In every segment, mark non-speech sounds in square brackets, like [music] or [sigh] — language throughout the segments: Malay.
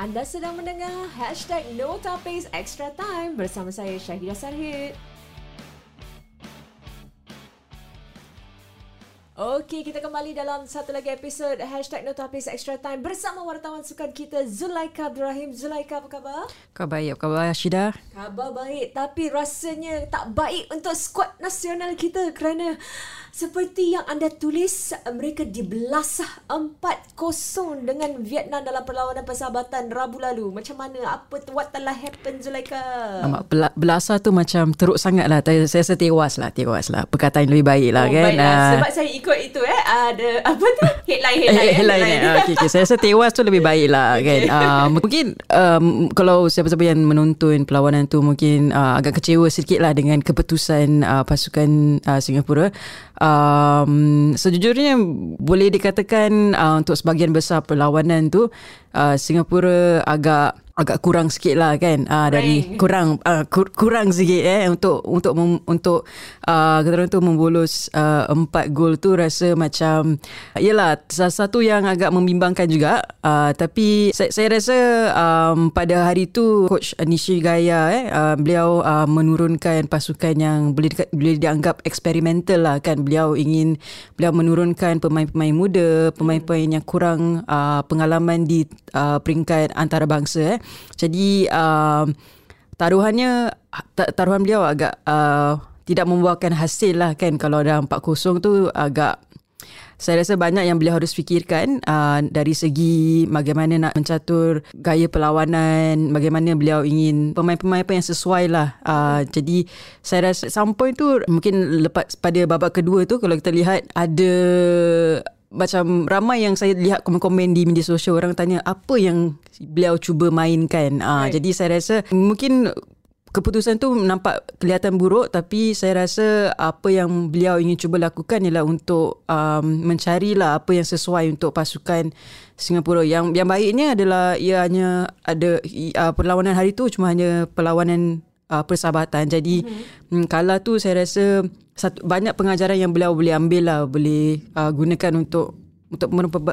Anda sedang mendengar Hashtag Extra Time bersama saya Syahidah Sarhid. Okey, kita kembali dalam satu lagi episod Hashtag No Topics Extra Time bersama wartawan sukan kita Zulaika Ibrahim. Zulaika, apa khabar? Khabar baik, apa khabar Syida? Khabar baik, tapi rasanya tak baik untuk skuad nasional kita kerana seperti yang anda tulis, mereka dibelasah 4-0 dengan Vietnam dalam perlawanan persahabatan Rabu lalu. Macam mana? Apa tu? What telah happen, Zulaika? Amat belasah tu macam teruk sangat lah. Saya rasa tewas lah. Tewas lah. Perkataan lebih baik lah oh, kan. Baiklah. Uh, Sebab saya ikut itu eh. Ada apa tu? Headline, headline. headline, headline. headline. Okay, okay. Saya rasa tewas tu lebih baik lah kan. Uh, mungkin um, kalau siapa-siapa yang menonton perlawanan tu mungkin uh, agak kecewa sedikit lah dengan keputusan uh, pasukan uh, Singapura um, sejujurnya boleh dikatakan uh, untuk sebahagian besar perlawanan tu uh, Singapura agak agak kurang sikit lah kan. Uh, dari kurang. uh, kur, kurang sikit eh untuk untuk mem, untuk uh, kata orang tu membolos uh, empat gol tu rasa macam yalah salah satu yang agak membimbangkan juga. Uh, tapi saya, saya rasa um, pada hari tu coach Nishi Gaya eh uh, beliau uh, menurunkan pasukan yang boleh boleh dianggap eksperimental lah kan. Beliau ingin beliau menurunkan pemain-pemain muda pemain-pemain yang kurang uh, pengalaman di uh, peringkat antarabangsa eh jadi uh, taruhannya taruhan beliau agak uh, tidak membuahkan hasil lah kan kalau ada 4-0 tu agak saya rasa banyak yang beliau harus fikirkan uh, dari segi bagaimana nak mencatur gaya perlawanan, bagaimana beliau ingin pemain-pemain apa yang sesuai lah. Uh, jadi saya rasa point tu mungkin lepas pada babak kedua tu kalau kita lihat ada macam ramai yang saya lihat komen-komen di media sosial orang tanya apa yang beliau cuba mainkan. Ah right. jadi saya rasa mungkin keputusan tu nampak kelihatan buruk tapi saya rasa apa yang beliau ingin cuba lakukan ialah untuk um, mencarilah apa yang sesuai untuk pasukan Singapura. Yang yang baiknya adalah ia hanya ada uh, perlawanan hari tu cuma hanya perlawanan uh, persahabatan. Jadi mm-hmm. kala tu saya rasa satu, banyak pengajaran yang beliau boleh ambil lah boleh uh, gunakan untuk untuk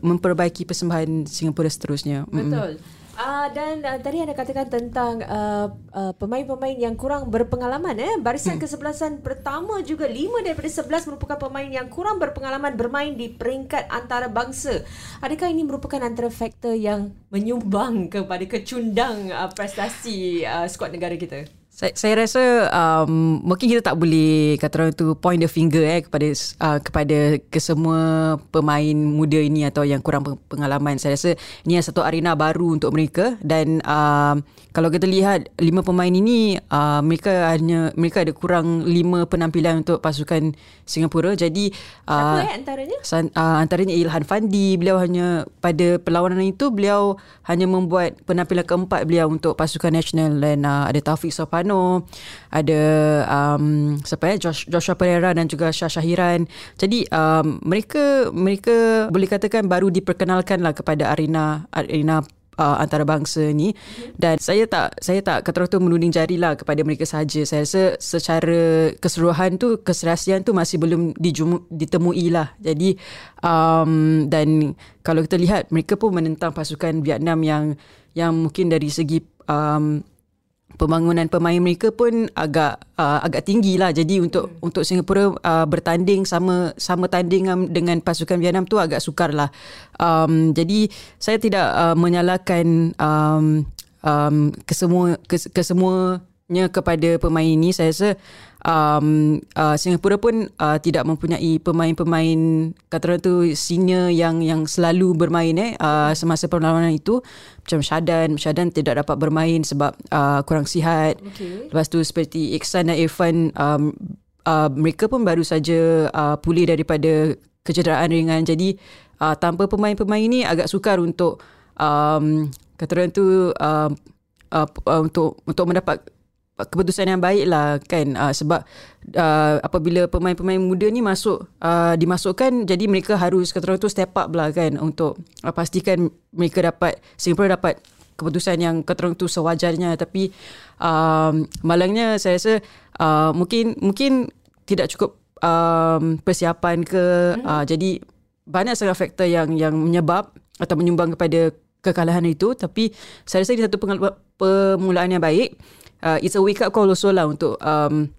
memperbaiki persembahan Singapura seterusnya. Betul. Uh, dan uh, tadi anda katakan tentang uh, uh, pemain-pemain yang kurang berpengalaman eh barisan hmm. kesebelasan pertama juga lima daripada sebelas merupakan pemain yang kurang berpengalaman bermain di peringkat antarabangsa. Adakah ini merupakan antara faktor yang menyumbang kepada kecundang uh, prestasi uh, skuad negara kita? Saya, saya rasa um, mungkin kita tak boleh kata orang tu point the finger eh kepada uh, kepada kesemua pemain muda ini atau yang kurang pengalaman. Saya rasa ini satu arena baru untuk mereka dan um, kalau kita lihat lima pemain ini uh, mereka hanya mereka ada kurang lima penampilan untuk pasukan Singapura. Jadi uh, eh antaranya? San, uh, antaranya Ilhan Fandi. Beliau hanya pada perlawanan itu beliau hanya membuat penampilan keempat beliau untuk pasukan nasional dan uh, ada Taufik Sopan Soekarno ada um, siapa ya Josh, Joshua Pereira dan juga Syah Syahiran jadi um, mereka mereka boleh katakan baru diperkenalkan lah kepada arena arena uh, antarabangsa ni. Dan saya tak saya tak kata tu menuding jari lah kepada mereka saja saya rasa secara keseluruhan tu keserasian tu masih belum dijum, ditemui lah. Jadi um, dan kalau kita lihat mereka pun menentang pasukan Vietnam yang yang mungkin dari segi um, pembangunan pemain mereka pun agak uh, agak tinggi lah. Jadi untuk hmm. untuk Singapura uh, bertanding sama sama tanding dengan pasukan Vietnam tu agak sukar lah. Um, jadi saya tidak uh, menyalahkan um, um, kesemua kes, kesemuanya kepada pemain ini. Saya rasa um, uh, Singapura pun uh, tidak mempunyai pemain-pemain kata orang tu senior yang yang selalu bermain eh uh, semasa perlawanan itu. Macam Syadan Syadan tidak dapat bermain sebab uh, kurang sihat. Okay. lepas tu seperti Iksan dan Irfan um, uh, mereka pun baru saja uh, pulih daripada kecederaan ringan. Jadi uh, tanpa pemain-pemain ini agak sukar untuk um, kata orang tu uh, uh, uh, untuk untuk mendapat keputusan yang baik lah kan. Uh, sebab uh, apabila pemain-pemain muda ni masuk uh, dimasukkan jadi mereka harus kata orang tu step up lah kan untuk uh, pastikan mereka dapat Singapura dapat keputusan yang kata orang tu sewajarnya. Tapi um, malangnya saya rasa uh, mungkin mungkin tidak cukup um, persiapan ke hmm. uh, jadi banyak sangat faktor yang yang menyebab atau menyumbang kepada kekalahan itu. Tapi saya rasa ini satu pengal- permulaan yang baik uh, it's a wake up call also lah untuk um,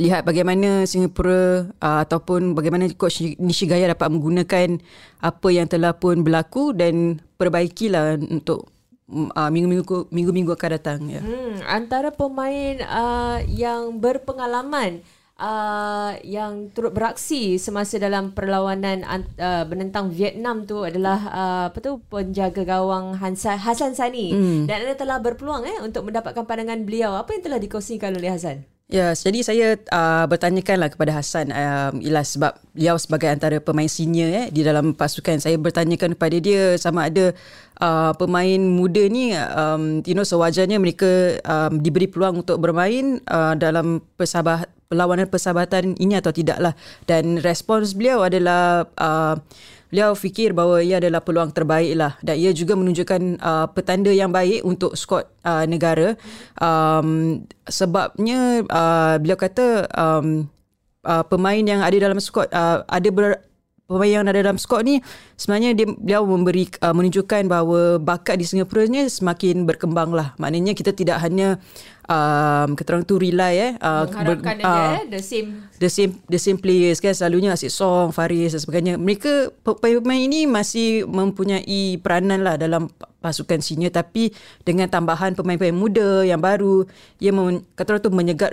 lihat bagaimana Singapura uh, ataupun bagaimana coach Nishigaya dapat menggunakan apa yang telah pun berlaku dan perbaikilah untuk uh, minggu-minggu minggu-minggu akan datang ya. Hmm, antara pemain uh, yang berpengalaman uh, yang turut beraksi semasa dalam perlawanan uh, menentang Vietnam tu adalah uh, apa tu penjaga gawang Hansa, Hasan Sani hmm. dan anda telah berpeluang eh untuk mendapatkan pandangan beliau. Apa yang telah dikongsikan oleh Hasan? Ya, jadi saya uh, bertanyakanlah kepada Hassan um, ialah sebab beliau sebagai antara pemain senior eh di dalam pasukan. Saya bertanyakan kepada dia sama ada uh, pemain muda ni um, you know sewajarnya mereka um, diberi peluang untuk bermain uh, dalam persahabat perlawanan persahabatan ini atau tidaklah. Dan respons beliau adalah uh, beliau fikir bahawa ia adalah peluang terbaik lah dan ia juga menunjukkan uh, petanda yang baik untuk skuad uh, negara. Um, sebabnya uh, beliau kata um, uh, pemain yang ada dalam skuad uh, ada ber, pemain yang ada dalam skor ni sebenarnya dia beliau memberi uh, menunjukkan bahawa bakat di Singapura ni semakin berkembang lah maknanya kita tidak hanya um, kita orang tu rely eh uh, mengharapkan ber, uh, the same the same the same players kan selalunya Asyik Song Faris dan sebagainya. Mereka pemain-pemain ini masih mempunyai peranan lah dalam pasukan senior. Tapi dengan tambahan pemain-pemain muda yang baru ia mem, kata orang tu menyegat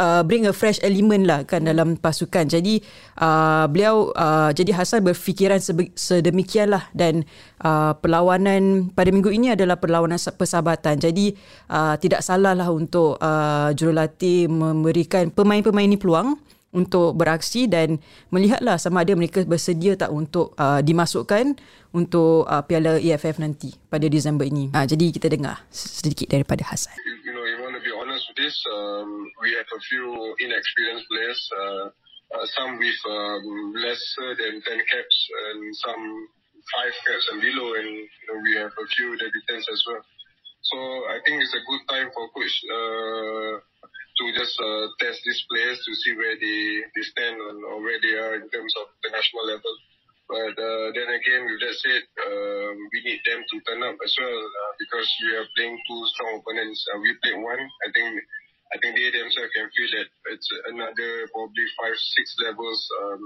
uh, bring a fresh element lah kan dalam pasukan. Jadi uh, beliau uh, jadi Hasan berfikiran sedemikian lah. Dan uh, perlawanan pada minggu ini adalah perlawanan persahabatan. Jadi uh, tidak salah lah untuk uh, jurulatih memberikan pemain-pemain ini peluang untuk beraksi dan melihatlah sama ada mereka bersedia tak untuk uh, dimasukkan untuk uh, Piala EFF nanti pada Disember ini. Uh, jadi kita dengar sedikit daripada Hasan. You know, you want to be honest with this, um, we have a few inexperienced players, uh, uh, some with um, lesser than 10 caps and some 5 caps and below and you know, we have a few debutants as well. So I think it's a good time for coach uh, to just uh, test these players to see where they, they stand on, or where they are in terms of the national level. But uh, then again, with that said, um, we need them to turn up as well uh, because we are playing two strong opponents. Uh, we played one. I think I think they themselves can feel that it's another probably five, six levels um,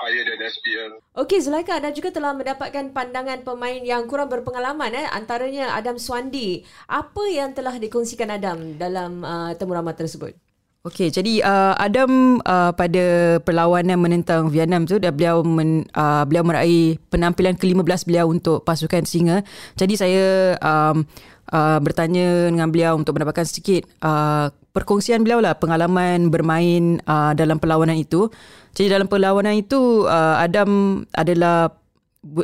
higher than SPL. Okey Zulaika anda juga telah mendapatkan pandangan pemain yang kurang berpengalaman eh antaranya Adam Swandi. Apa yang telah dikongsikan Adam dalam uh, temu ramah tersebut? Okey, jadi uh, Adam uh, pada perlawanan menentang Vietnam tu dah beliau men, uh, beliau meraih penampilan ke-15 beliau untuk pasukan Singa. Jadi saya um, uh, bertanya dengan beliau untuk mendapatkan sedikit uh, perkongsian beliau lah pengalaman bermain uh, dalam perlawanan itu. Jadi dalam perlawanan itu uh, Adam adalah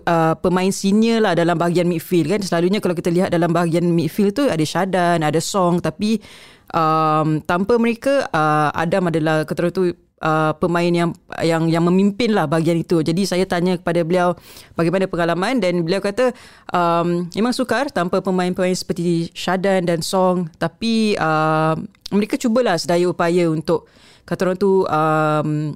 uh, pemain senior lah dalam bahagian midfield kan. Selalunya kalau kita lihat dalam bahagian midfield tu ada Shadan, ada Song tapi um, tanpa mereka uh, Adam adalah ketua tu uh, pemain yang yang yang memimpin lah bahagian itu. Jadi saya tanya kepada beliau bagaimana pengalaman dan beliau kata um, memang sukar tanpa pemain-pemain seperti Shadan dan Song tapi uh, mereka cubalah sedaya upaya untuk kata orang tu um,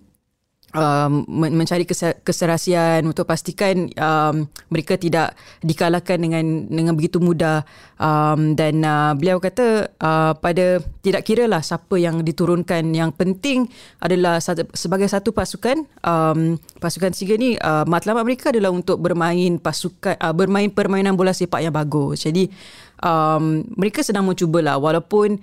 um, mencari keserasian untuk pastikan um, mereka tidak dikalahkan dengan dengan begitu mudah. Um, dan uh, beliau kata uh, pada tidak kira lah siapa yang diturunkan. Yang penting adalah satu, sebagai satu pasukan um, pasukan Siga ni uh, matlamat mereka adalah untuk bermain pasukan uh, bermain permainan bola sepak yang bagus. Jadi um, mereka sedang mencubalah. Walaupun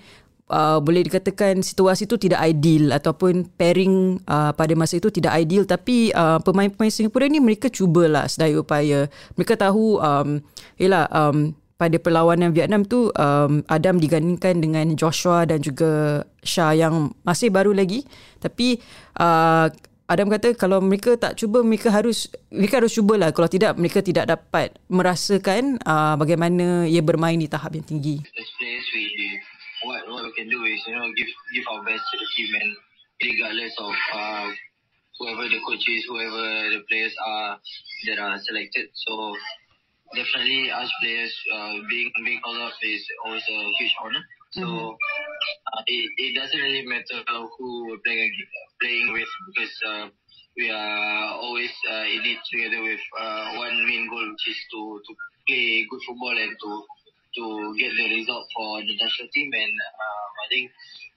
uh, boleh dikatakan situasi itu tidak ideal ataupun pairing uh, pada masa itu tidak ideal. Tapi uh, pemain-pemain Singapura ni mereka cubalah sedaya upaya. Mereka tahu um, yalah um, pada perlawanan Vietnam tu um, Adam digandingkan dengan Joshua dan juga Shah yang masih baru lagi. Tapi uh, Adam kata kalau mereka tak cuba mereka harus mereka harus cubalah. Kalau tidak mereka tidak dapat merasakan uh, bagaimana ia bermain di tahap yang tinggi can do is you know give give our best to the team and regardless of uh, whoever the coach is, whoever the players are that are selected. So definitely us players uh, being being called up is always a huge honor. So mm-hmm. uh, it, it doesn't really matter who we're playing playing with because uh, we are always uh, in it together with uh, one main goal, which is to to play good football and to to get the result for the national team. And um, I think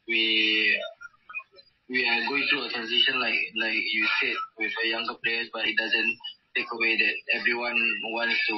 we we are going through a transition, like like you said, with younger players, but it doesn't take away that everyone wants to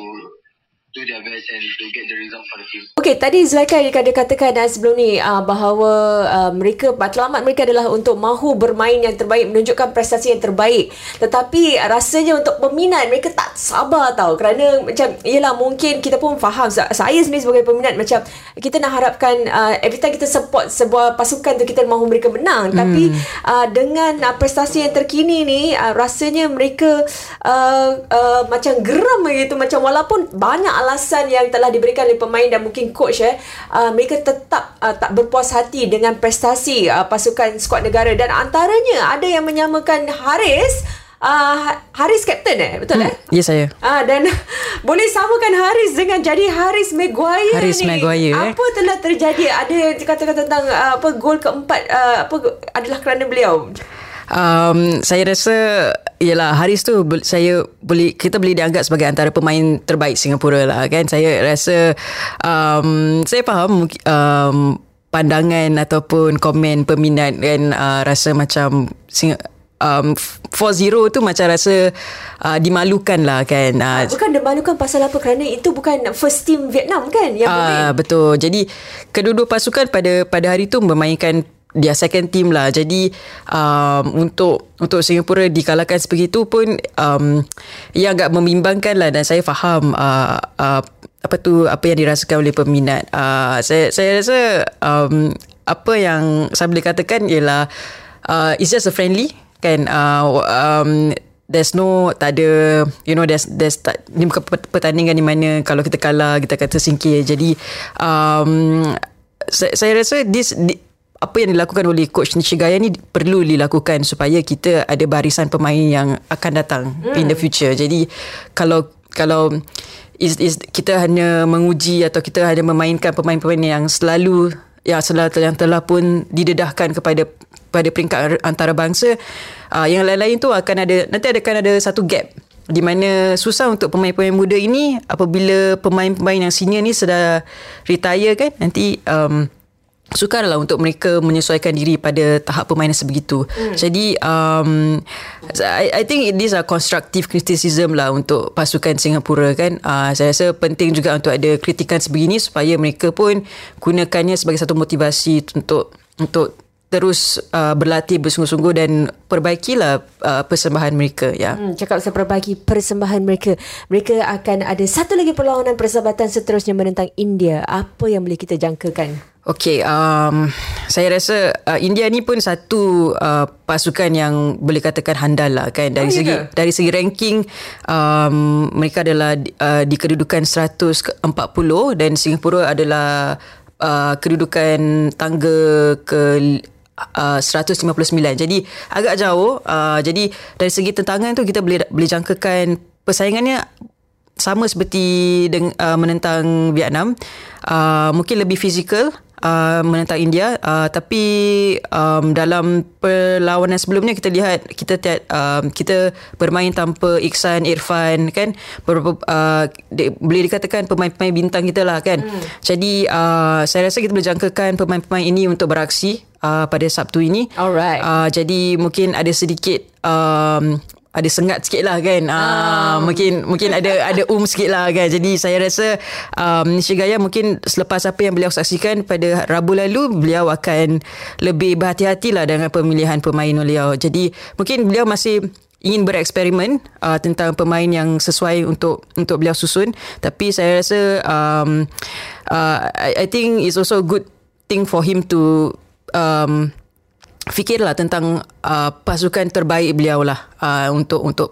do their best and to get the result for the team. Okey, tadi Zulaika ada katakan uh, sebelum ni uh, bahawa uh, mereka matlamat mereka adalah untuk mahu bermain yang terbaik, menunjukkan prestasi yang terbaik. Tetapi uh, rasanya untuk peminat mereka tak sabar tau kerana macam ialah mungkin kita pun faham saya sendiri sebagai peminat macam kita nak harapkan uh, every time kita support sebuah pasukan tu kita mahu mereka menang. Hmm. Tapi uh, dengan uh, prestasi yang terkini ni uh, rasanya mereka uh, uh, macam geram begitu macam walaupun banyak alasan yang telah diberikan oleh pemain dan mungkin coach eh uh, mereka tetap uh, tak berpuas hati dengan prestasi uh, pasukan skuad negara. Dan antaranya ada yang menyamakan Haris Uh, Haris captain eh betul hmm, eh? ya yeah, saya. Uh, dan [laughs] boleh samakan Haris dengan jadi Haris Maguire Haris ni. Maguire apa eh? telah terjadi? Ada yang dikatakan tentang uh, apa gol keempat uh, apa adalah kerana beliau Um, saya rasa ialah Haris tu saya boleh kita boleh dianggap sebagai antara pemain terbaik Singapura lah kan. Saya rasa um, saya faham um, pandangan ataupun komen peminat kan uh, rasa macam um, 4-0 tu macam rasa uh, dimalukan lah kan. Uh, bukan dimalukan pasal apa kerana itu bukan first team Vietnam kan yang uh, Betul. Jadi kedua-dua pasukan pada pada hari tu memainkan dia second team lah. Jadi um, untuk untuk Singapura dikalahkan sebegitu pun um, ia agak membimbangkan lah. Dan saya faham uh, uh, apa tu apa yang dirasakan oleh peminat. Uh, saya saya rasa um, apa yang saya boleh katakan ialah uh, it's just a friendly kan. Uh, um, there's no tak ada you know there's there's tak, ni bukan pertandingan di mana kalau kita kalah kita kata singkir. Jadi um, saya, saya rasa this, this apa yang dilakukan oleh coach Nishigaya ni perlu dilakukan supaya kita ada barisan pemain yang akan datang mm. in the future. Jadi kalau kalau is, is kita hanya menguji atau kita hanya memainkan pemain-pemain yang selalu yang selalu yang telah pun didedahkan kepada pada peringkat antarabangsa uh, yang lain-lain tu akan ada nanti akan ada satu gap di mana susah untuk pemain-pemain muda ini apabila pemain-pemain yang senior ni sudah retire kan nanti um, sukarlah untuk mereka menyesuaikan diri pada tahap permainan sebegitu. Hmm. Jadi um, I, I think these are constructive criticism lah untuk pasukan Singapura kan. Uh, saya rasa penting juga untuk ada kritikan sebegini supaya mereka pun gunakannya sebagai satu motivasi untuk untuk terus uh, berlatih bersungguh-sungguh dan perbaikilah uh, persembahan mereka ya. Hmm, cakap pasal perbaiki persembahan mereka. Mereka akan ada satu lagi perlawanan persahabatan seterusnya menentang India. Apa yang boleh kita jangkakan? Okay, um, saya rasa uh, India ni pun satu uh, pasukan yang boleh katakan handal lah kan dari oh, segi yeah. dari segi ranking um, mereka adalah uh, di kedudukan 140 dan Singapura adalah uh, kedudukan tangga ke uh, 159. Jadi agak jauh. Uh, jadi dari segi tentangan tu kita boleh boleh jangkakan persaingannya sama seperti deng, uh, menentang Vietnam. Uh, mungkin lebih fizikal uh, menentang India. Uh, tapi um, dalam perlawanan sebelumnya kita lihat kita tiad, um, kita bermain tanpa Iksan Irfan kan? Beberapa uh, di, boleh dikatakan pemain-pemain bintang kita lah kan? Hmm. jadi uh, saya rasa kita boleh jangkakan pemain-pemain ini untuk beraksi uh, pada Sabtu ini. Alright. Uh, jadi mungkin ada sedikit um, ada sengat sikit lah kan. Uh, uh. mungkin mungkin ada ada um sikit lah kan. Jadi saya rasa um, Nishigaya mungkin selepas apa yang beliau saksikan pada Rabu lalu beliau akan lebih berhati-hati lah dengan pemilihan pemain beliau. Jadi mungkin beliau masih ingin bereksperimen uh, tentang pemain yang sesuai untuk untuk beliau susun. Tapi saya rasa um, uh, I, I think it's also a good thing for him to um, fikirlah tentang uh, pasukan terbaik beliau lah uh, untuk untuk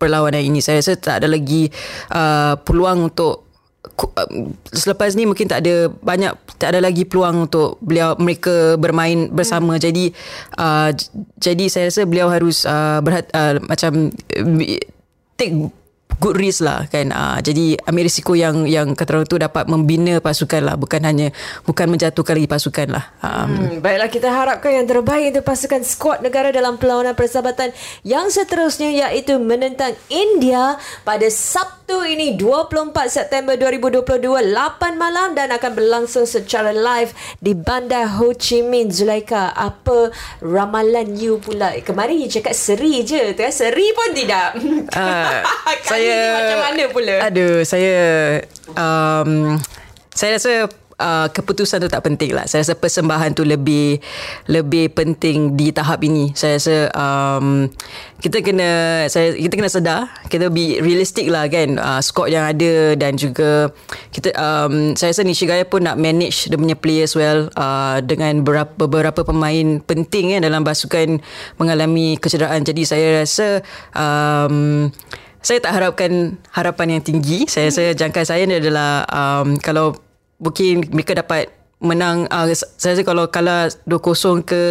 perlawanan ini. Saya rasa tak ada lagi uh, peluang untuk uh, selepas ni mungkin tak ada banyak tak ada lagi peluang untuk beliau mereka bermain bersama. Hmm. Jadi uh, jadi saya rasa beliau harus uh, berhat, uh, macam uh, take good risk lah kan. Uh, jadi ambil risiko yang yang kata orang tu dapat membina pasukan lah. Bukan hanya bukan menjatuhkan lagi pasukan lah. Um, Hmm, baiklah kita harapkan yang terbaik untuk pasukan skuad negara dalam perlawanan persahabatan yang seterusnya iaitu menentang India pada Sabtu ini 24 September 2022 8 malam dan akan berlangsung secara live di Bandar Ho Chi Minh. Zulaika apa ramalan you pula? Kemarin you cakap seri je tu kan seri pun tidak. [laughs] Uh, Kali saya macam mana pula aduh saya um, saya rasa Uh, keputusan tu tak penting lah. Saya rasa persembahan tu lebih lebih penting di tahap ini. Saya rasa um, kita kena saya kita kena sedar, kita be realistic lah kan. Uh, squad yang ada dan juga kita um, saya rasa Nishigaya pun nak manage dia punya players well uh, dengan beberapa beberapa pemain penting kan dalam pasukan mengalami kecederaan. Jadi saya rasa um, saya tak harapkan harapan yang tinggi. Saya rasa jangkaan saya ni adalah um, kalau mungkin mereka dapat menang uh, saya rasa kalau kalah 2-0 ke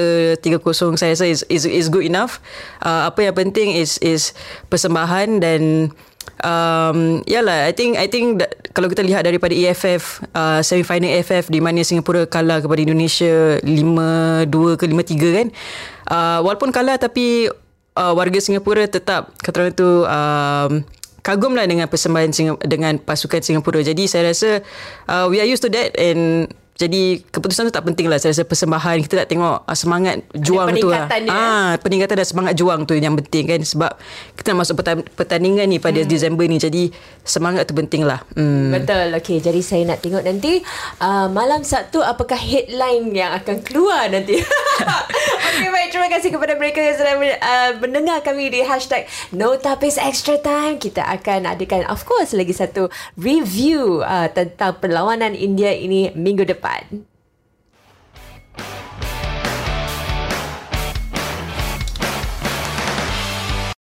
3-0 saya rasa is, is, is good enough uh, apa yang penting is is persembahan dan um, yalah I think I think that, kalau kita lihat daripada EFF uh, semi final EFF di mana Singapura kalah kepada Indonesia 5-2 ke 5-3 kan uh, walaupun kalah tapi uh, warga Singapura tetap kata orang tu um, kagumlah dengan persembahan Singap- dengan pasukan Singapura. Jadi saya rasa uh, we are used to that and jadi keputusan tu tak penting lah Saya rasa persembahan Kita nak tengok uh, Semangat juang tu lah dia, ah, Peningkatan dan semangat juang tu Yang penting kan Sebab Kita nak masuk pertan- pertandingan ni Pada hmm. Disember ni Jadi Semangat tu penting lah hmm. Betul. Okey, jadi saya nak tengok nanti uh, malam Sabtu apakah headline yang akan keluar nanti. [laughs] Okey, baik. Terima kasih kepada mereka yang sudah uh, mendengar kami di hashtag No Tapis Extra Time. Kita akan adakan, of course, lagi satu review uh, tentang perlawanan India ini minggu depan.